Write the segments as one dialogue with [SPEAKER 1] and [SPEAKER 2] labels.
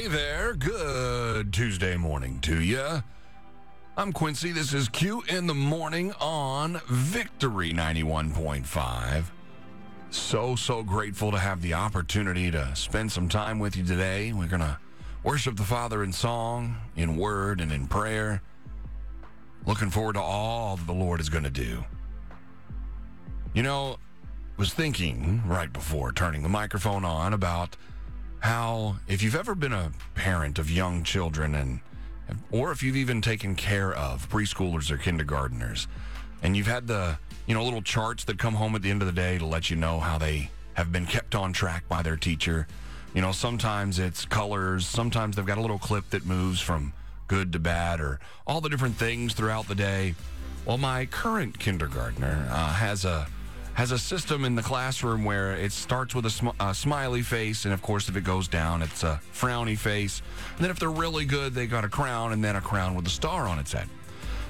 [SPEAKER 1] Hey there, good Tuesday morning to you. I'm Quincy. This is Q in the morning on Victory 91.5. So, so grateful to have the opportunity to spend some time with you today. We're going to worship the Father in song, in word, and in prayer. Looking forward to all that the Lord is going to do. You know, was thinking right before turning the microphone on about how if you've ever been a parent of young children and or if you've even taken care of preschoolers or kindergarteners and you've had the you know little charts that come home at the end of the day to let you know how they have been kept on track by their teacher. You know sometimes it's colors sometimes they've got a little clip that moves from good to bad or all the different things throughout the day. Well my current kindergartner uh, has a has a system in the classroom where it starts with a, sm- a, smiley face, and of course, if it goes down, it's a frowny face. And then if they're really good, they got a crown, and then a crown with a star on its head.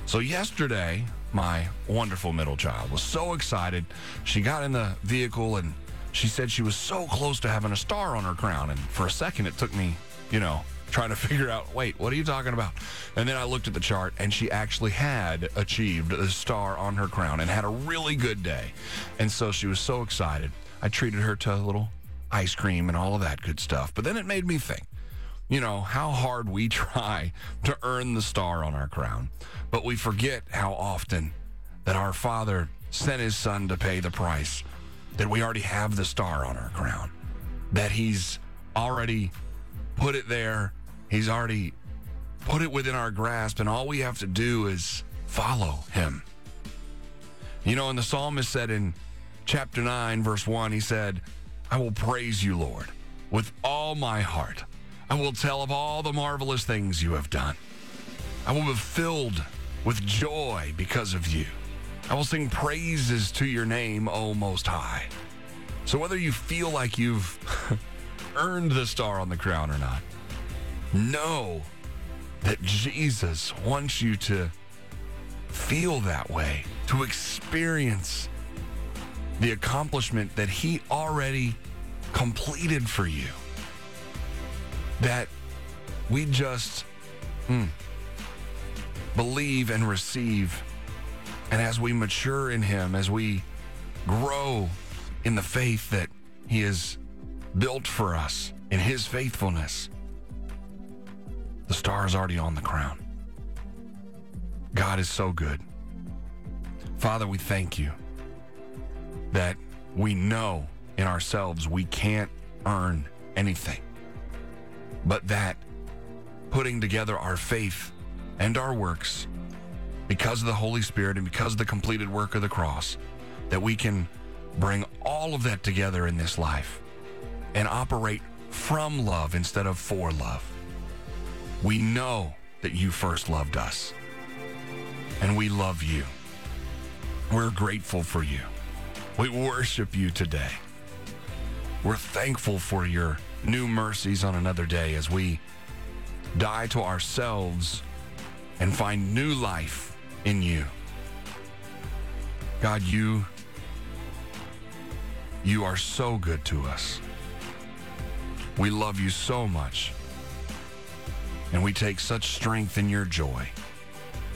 [SPEAKER 1] So yesterday, my wonderful middle child was so excited. She got in the vehicle and she said she was so close to having a star on her crown. And for a second, it took me, you know, trying to figure out, wait, what are you talking about? And then I looked at the chart and she actually had achieved a star on her crown and had a really good day. And so she was so excited. I treated her to a little ice cream and all of that good stuff. But then it made me think, you know, how hard we try to earn the star on our crown, but we forget how often that our Father sent his Son to pay the price, that we already have the star on our crown, that he's already put it there He's already put it within our grasp, and all we have to do is follow him. You know, and the psalmist said in chapter 9, verse 1, he said, I will praise you, Lord, with all my heart. I will tell of all the marvelous things you have done. I will be filled with joy because of you. I will sing praises to your name, O Most High. So whether you feel like you've earned the star on the crown or not, know that Jesus wants you to feel that way, to experience the accomplishment that He already completed for you. That we just mm, believe and receive. And as we mature in Him, as we grow in the faith that He has built for us in His faithfulness, the star is already on the crown. God is so good. Father, we thank you that we know in ourselves we can't earn anything, but that putting together our faith and our works because of the Holy Spirit and because of the completed work of the cross, that we can bring all of that together in this life and operate from love instead of for love. We know that you first loved us, and we love you. We're grateful for you. We worship you today. We're thankful for your new mercies on another day as we die to ourselves and find new life in you. God, you you are so good to us. We love you so much. And we take such strength in your joy.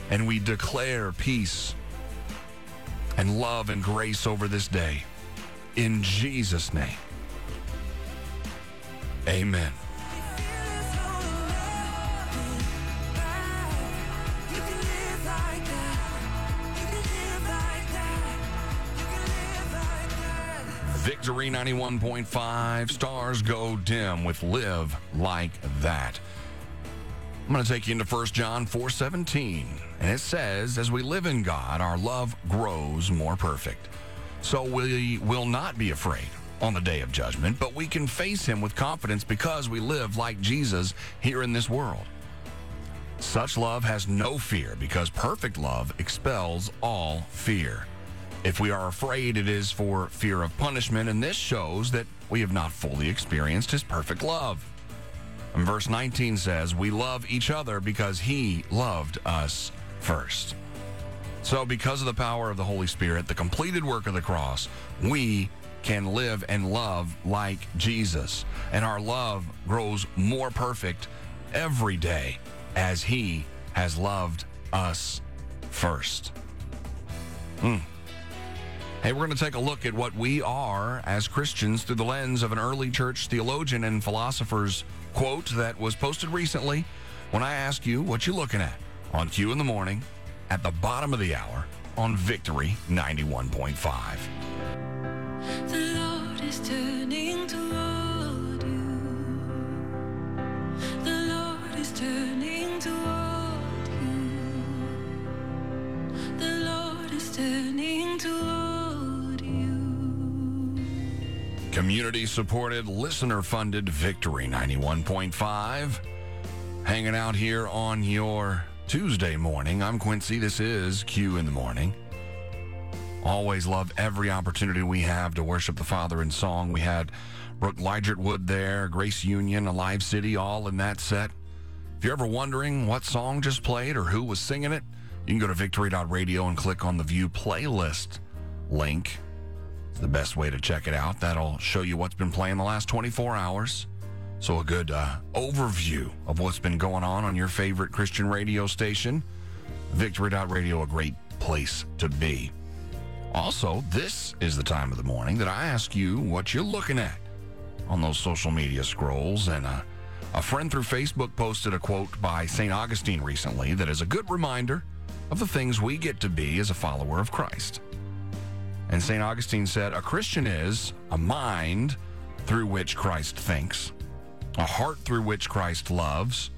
[SPEAKER 1] And we declare peace and love and grace over this day. In Jesus' name. Amen. Victory 91.5 stars go dim with Live Like That. I'm going to take you into 1 John 4:17, and it says, "As we live in God, our love grows more perfect. So we will not be afraid on the day of judgment, but we can face him with confidence because we live like Jesus here in this world." Such love has no fear because perfect love expels all fear. If we are afraid, it is for fear of punishment, and this shows that we have not fully experienced his perfect love. And verse 19 says, We love each other because he loved us first. So, because of the power of the Holy Spirit, the completed work of the cross, we can live and love like Jesus. And our love grows more perfect every day as He has loved us first. Hmm. Hey, we're going to take a look at what we are as Christians through the lens of an early church theologian and philosopher's quote that was posted recently when I ask you what you're looking at on Q in the morning at the bottom of the hour on Victory 91.5. Community supported, listener funded Victory 91.5. Hanging out here on your Tuesday morning. I'm Quincy. This is Q in the morning. Always love every opportunity we have to worship the Father in song. We had Brooke Ligertwood there, Grace Union, Alive City, all in that set. If you're ever wondering what song just played or who was singing it, you can go to victory.radio and click on the View Playlist link. The best way to check it out. That'll show you what's been playing the last 24 hours. So, a good uh, overview of what's been going on on your favorite Christian radio station. Victory.radio, a great place to be. Also, this is the time of the morning that I ask you what you're looking at on those social media scrolls. And uh, a friend through Facebook posted a quote by St. Augustine recently that is a good reminder of the things we get to be as a follower of Christ. And St. Augustine said, A Christian is a mind through which Christ thinks, a heart through which Christ loves,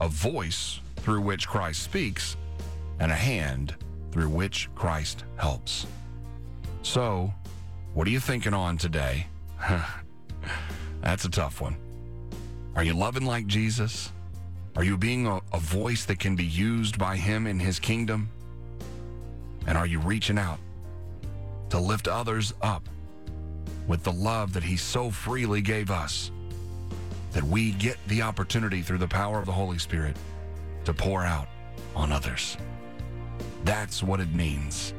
[SPEAKER 1] a voice through which Christ speaks, and a hand through which Christ helps. So, what are you thinking on today? That's a tough one. Are you loving like Jesus? Are you being a, a voice that can be used by Him in His kingdom? And are you reaching out to lift others up with the love that He so freely gave us? That we get the opportunity through the power of the Holy Spirit to pour out on others. That's what it means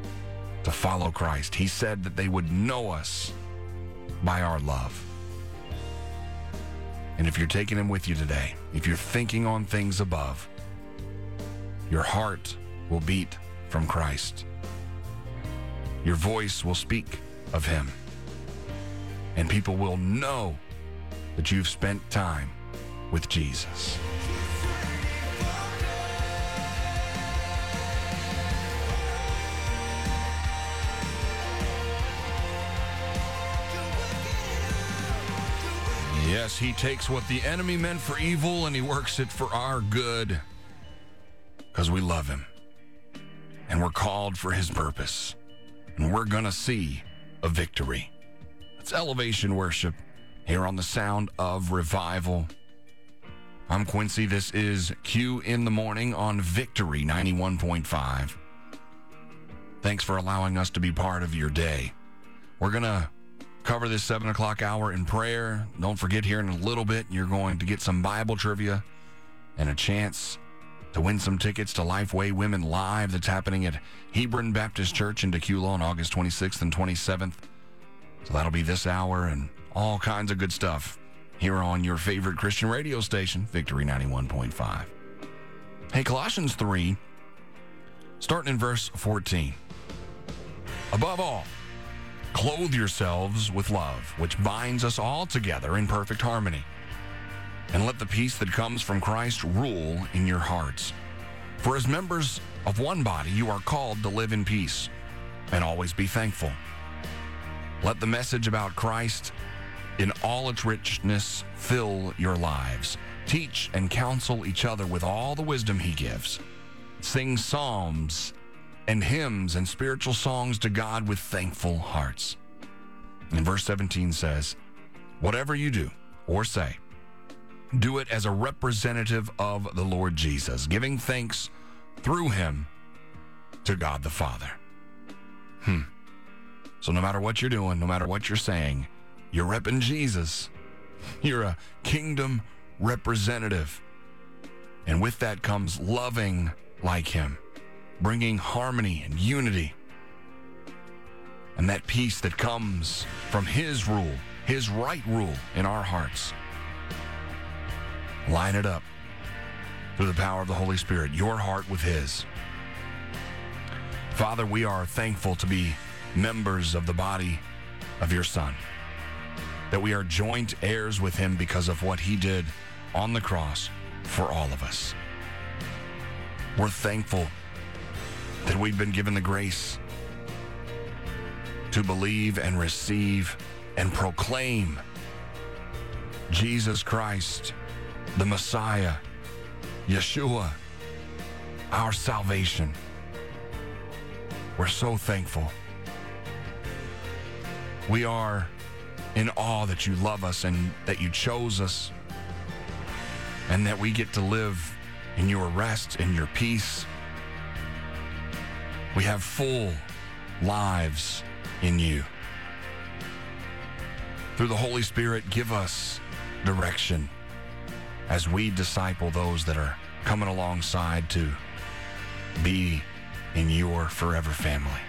[SPEAKER 1] to follow Christ. He said that they would know us by our love. And if you're taking him with you today, if you're thinking on things above, your heart will beat from Christ. Your voice will speak of him. And people will know that you've spent time with Jesus. Yes, he takes what the enemy meant for evil and he works it for our good because we love him and we're called for his purpose and we're going to see a victory. It's elevation worship here on the sound of revival. I'm Quincy. This is Q in the morning on Victory 91.5. Thanks for allowing us to be part of your day. We're going to cover this 7 o'clock hour in prayer. Don't forget, here in a little bit, you're going to get some Bible trivia and a chance to win some tickets to Lifeway Women Live that's happening at Hebron Baptist Church in Dacula on August 26th and 27th. So that'll be this hour and all kinds of good stuff here on your favorite Christian radio station, Victory 91.5. Hey, Colossians 3, starting in verse 14. Above all, clothe yourselves with love, which binds us all together in perfect harmony. And let the peace that comes from Christ rule in your hearts. For as members of one body, you are called to live in peace and always be thankful. Let the message about Christ in all its richness fill your lives. Teach and counsel each other with all the wisdom he gives. Sing psalms and hymns and spiritual songs to God with thankful hearts. And verse 17 says, Whatever you do or say, do it as a representative of the Lord Jesus, giving thanks through him to God the Father. Hmm. So no matter what you're doing, no matter what you're saying, you're repping Jesus. You're a kingdom representative. And with that comes loving like him bringing harmony and unity and that peace that comes from His rule, His right rule in our hearts. Line it up through the power of the Holy Spirit, your heart with His. Father, we are thankful to be members of the body of your Son, that we are joint heirs with Him because of what He did on the cross for all of us. We're thankful that we've been given the grace to believe and receive and proclaim Jesus Christ, the Messiah, Yeshua, our salvation. We're so thankful. We are in awe that you love us and that you chose us and that we get to live in your rest in your peace. We have full lives in you. Through the Holy Spirit, give us direction as we disciple those that are coming alongside to be in your forever family.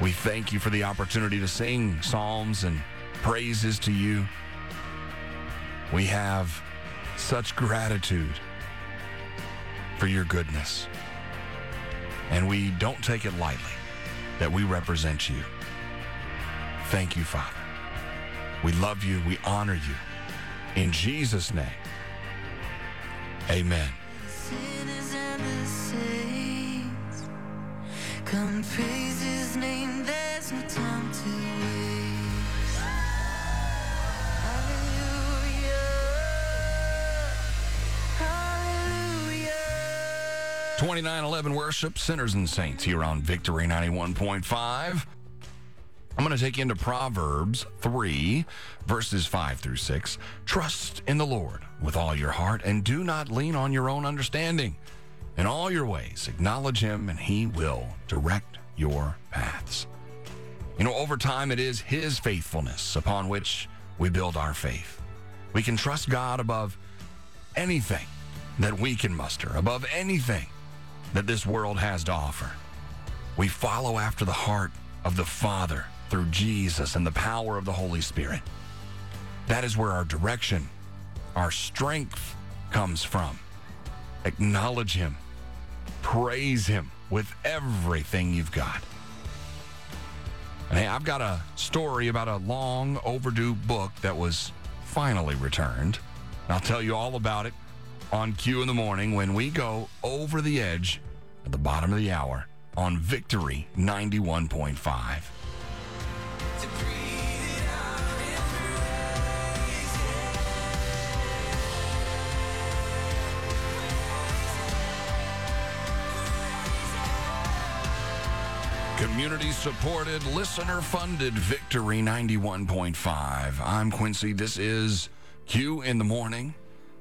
[SPEAKER 1] We thank you for the opportunity to sing psalms and praises to you. We have such gratitude for your goodness. And we don't take it lightly that we represent you. Thank you, Father. We love you. We honor you. In Jesus' name, amen.
[SPEAKER 2] Sinners and the saints, come praise His name. There's no time to waste. Hallelujah, hallelujah.
[SPEAKER 1] 2911 Worship, Sinners and Saints here on Victory 91.5. I'm going to take you into Proverbs 3, verses 5 through 6. Trust in the Lord with all your heart and do not lean on your own understanding. In all your ways, acknowledge Him and He will direct your paths. You know, over time, it is His faithfulness upon which we build our faith. We can trust God above anything that we can muster, above anything that this world has to offer. We follow after the heart of the Father through Jesus and the power of the Holy Spirit. That is where our direction, our strength comes from. Acknowledge Him, praise Him with everything you've got. And hey, I've got a story about a long overdue book that was finally returned. I'll tell you all about it on Q in the morning when we go over the edge at the bottom of the hour on Victory 91.5. Community supported, listener funded Victory 91.5. I'm Quincy. This is Q in the morning.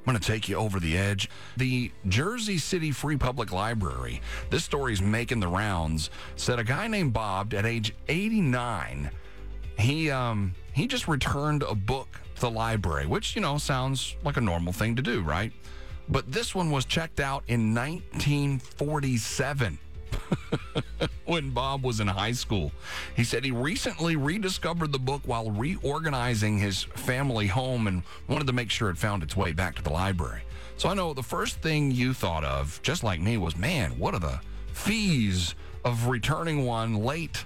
[SPEAKER 1] I'm going to take you over the edge. The Jersey City Free Public Library, this story's making the rounds, said a guy named Bob at age 89, he um he just returned a book to the library, which, you know, sounds like a normal thing to do, right? But this one was checked out in 1947 when Bob was in high school. He said he recently rediscovered the book while reorganizing his family home and wanted to make sure it found its way back to the library. So I know the first thing you thought of, just like me, was man, what are the fees of returning one late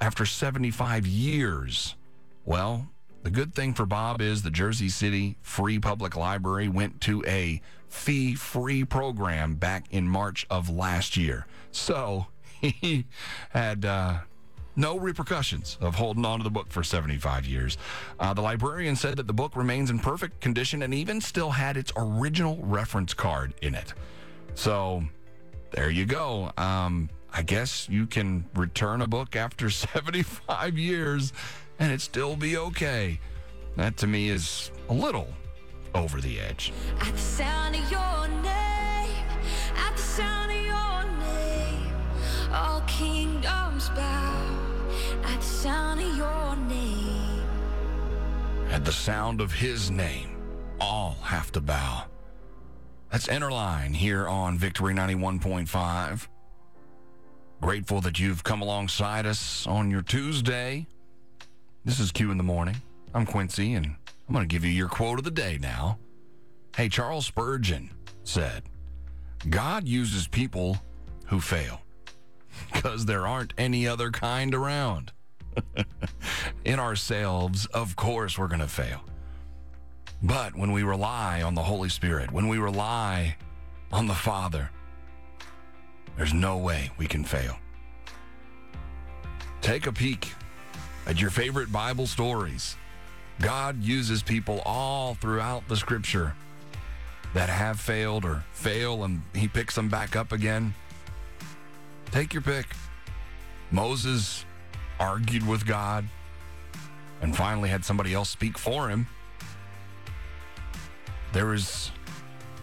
[SPEAKER 1] after 75 years? Well, the good thing for Bob is the Jersey City Free Public Library went to a fee free program back in March of last year. So he had uh, no repercussions of holding on to the book for 75 years. Uh, the librarian said that the book remains in perfect condition and even still had its original reference card in it. So there you go. Um, I guess you can return a book after 75 years and it still be okay. That to me is a little over the edge.
[SPEAKER 2] At the sound of your name, at the sound of your name, all kingdoms bow. At the sound of your name,
[SPEAKER 1] At the sound of his name, all have to bow. That's Enterline here on Victory 91.5. Grateful that you've come alongside us on your Tuesday. This is Q in the morning. I'm Quincy, and I'm going to give you your quote of the day now. Hey, Charles Spurgeon said, God uses people who fail because there aren't any other kind around. in ourselves, of course, we're going to fail. But when we rely on the Holy Spirit, when we rely on the Father, there's no way we can fail. Take a peek at your favorite Bible stories. God uses people all throughout the scripture that have failed or fail and he picks them back up again. Take your pick. Moses argued with God and finally had somebody else speak for him. There was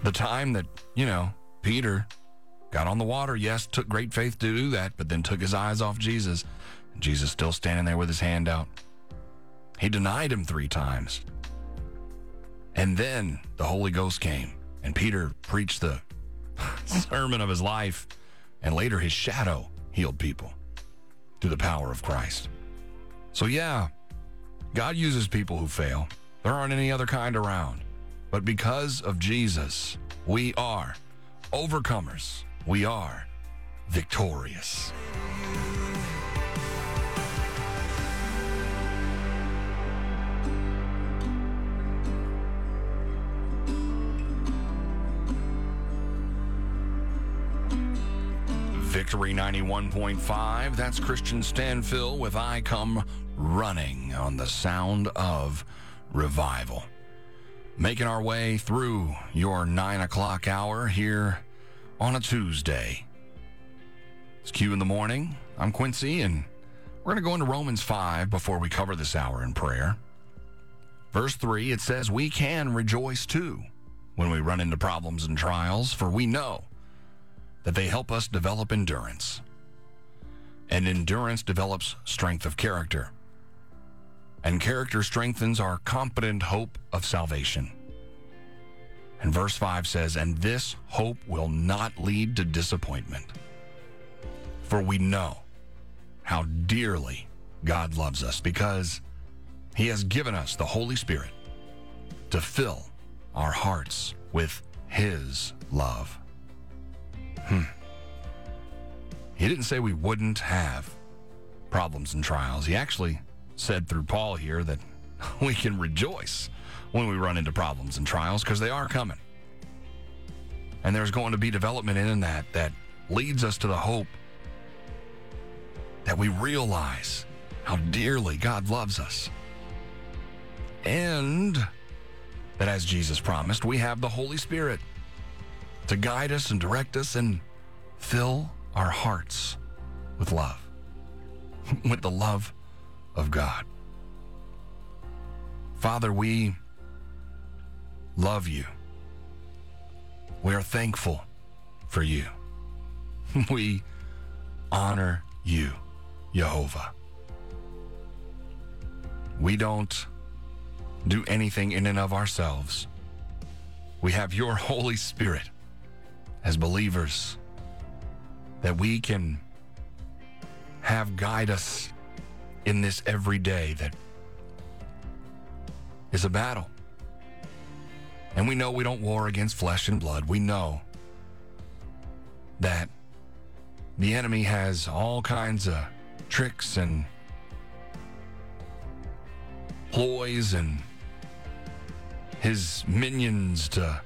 [SPEAKER 1] the time that, you know, Peter got on the water. Yes, took great faith to do that, but then took his eyes off Jesus. And Jesus still standing there with his hand out. He denied him three times. And then the Holy Ghost came, and Peter preached the sermon of his life, and later his shadow healed people through the power of Christ. So, yeah, God uses people who fail. There aren't any other kind around. But because of Jesus, we are overcomers. We are victorious. Victory 91.5. That's Christian Stanfill with I Come Running on the sound of revival. Making our way through your 9 o'clock hour here on a Tuesday. It's Q in the morning. I'm Quincy, and we're going to go into Romans 5 before we cover this hour in prayer. Verse 3, it says, We can rejoice too when we run into problems and trials, for we know that they help us develop endurance. And endurance develops strength of character. And character strengthens our confident hope of salvation. And verse 5 says, And this hope will not lead to disappointment. For we know how dearly God loves us because he has given us the Holy Spirit to fill our hearts with his love. Hmm. He didn't say we wouldn't have problems and trials. He actually said through Paul here that we can rejoice when we run into problems and trials because they are coming. And there's going to be development in that that leads us to the hope that we realize how dearly God loves us. And that as Jesus promised, we have the Holy Spirit to guide us and direct us and fill our hearts with love, with the love of God. Father, we love you. We are thankful for you. We honor you, Jehovah. We don't do anything in and of ourselves. We have your Holy Spirit as believers that we can have guide us in this every day that is a battle. And we know we don't war against flesh and blood. We know that the enemy has all kinds of tricks and ploys and his minions to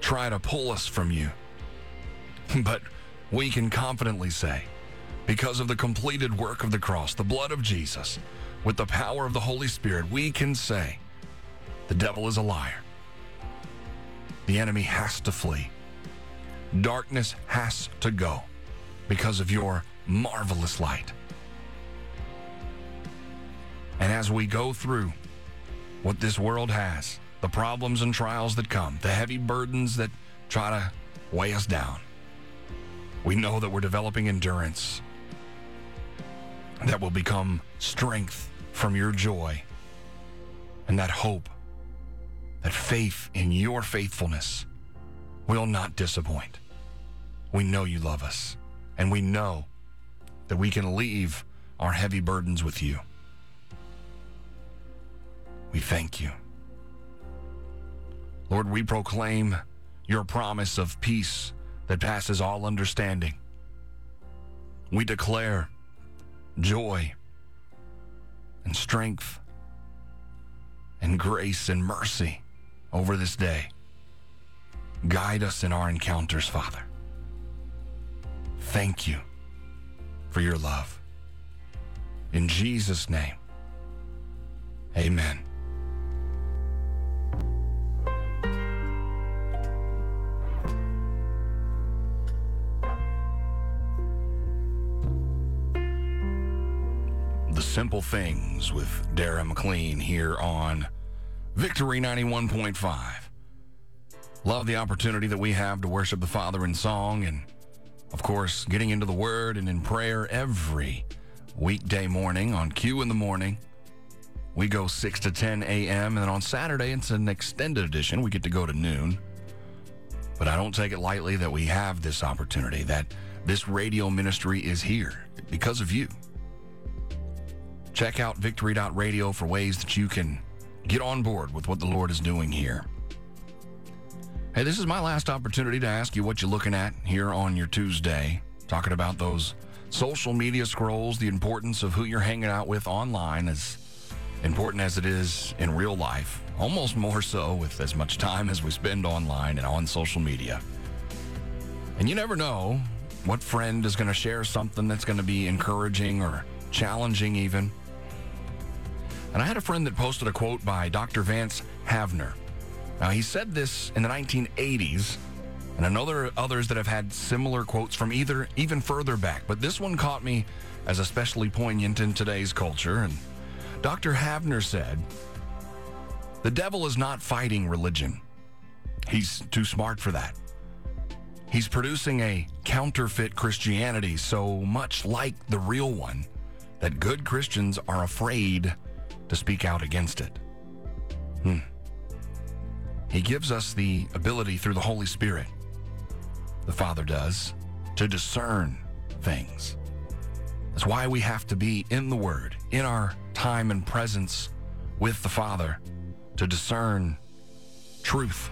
[SPEAKER 1] try to pull us from you. But we can confidently say, because of the completed work of the cross, the blood of Jesus, with the power of the Holy Spirit, we can say, the devil is a liar. The enemy has to flee. Darkness has to go because of your marvelous light. And as we go through what this world has, the problems and trials that come, the heavy burdens that try to weigh us down, we know that we're developing endurance that will become strength from your joy and that hope, that faith in your faithfulness will not disappoint. We know you love us, and we know that we can leave our heavy burdens with you. We thank you. Lord, we proclaim your promise of peace that passes all understanding. We declare joy and strength and grace and mercy over this day. Guide us in our encounters, Father. Thank you for your love. In Jesus' name, amen. The Simple Things with Dara Maclean here on Victory 91.5. Love the opportunity that we have to worship the Father in song and, of course, getting into the Word and in prayer every weekday morning on Q in the morning. We go 6 to 10 a.m. And then on Saturday, it's an extended edition. We get to go to noon. But I don't take it lightly that we have this opportunity, that this radio ministry is here because of you. Check out victory.radio for ways that you can get on board with what the Lord is doing here. Hey, this is my last opportunity to ask you what you're looking at here on your Tuesday, talking about those social media scrolls, the importance of who you're hanging out with online as important as it is in real life, almost more so with as much time as we spend online and on social media. And you never know what friend is going to share something that's going to be encouraging or challenging, even. And I had a friend that posted a quote by Dr. Vance Havner. Now, he said this in the 1980s, and are others that have had similar quotes from either even further back, but this one caught me as especially poignant in today's culture. And Dr. Havner said, The devil is not fighting religion, he's too smart for that. He's producing a counterfeit Christianity so much like the real one that good Christians are afraid to speak out against it. Hmm. He gives us the ability through the Holy Spirit, the Father does, to discern things. That's why we have to be in the Word, in our time and presence with the Father, to discern truth.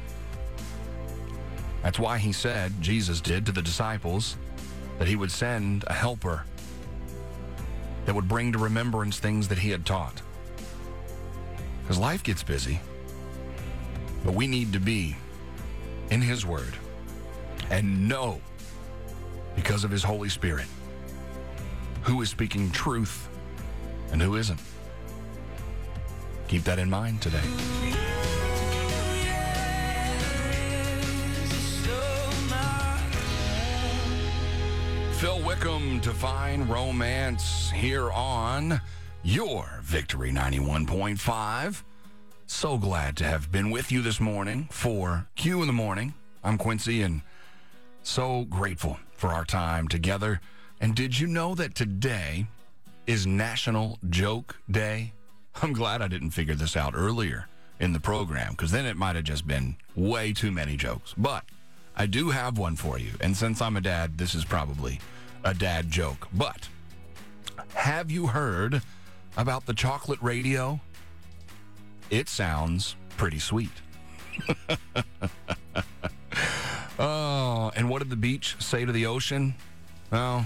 [SPEAKER 1] That's why he said, Jesus did to the disciples, that he would send a helper that would bring to remembrance things that he had taught. Because life gets busy, but we need to be in his word and know, because of his Holy Spirit, who is speaking truth and who isn't. Keep that in mind today. Phil Wickham Divine Romance here on your Victory 91.5. So glad to have been with you this morning for Q in the Morning. I'm Quincy and so grateful for our time together. And did you know that today is National Joke Day? I'm glad I didn't figure this out earlier in the program because then it might have just been way too many jokes. But I do have one for you. And since I'm a dad, this is probably a dad joke. But have you heard about the chocolate radio? It sounds pretty sweet. oh, and what did the beach say to the ocean? Oh,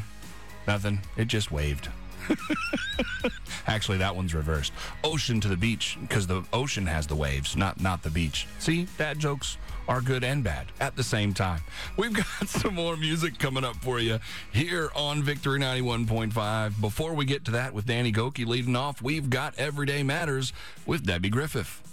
[SPEAKER 1] nothing. It just waved. Actually, that one's reversed. Ocean to the beach because the ocean has the waves, not not the beach. See, dad jokes are good and bad at the same time. We've got some more music coming up for you here on Victory 91.5. Before we get to that with Danny Gokey leading off, we've got Everyday Matters with Debbie Griffith.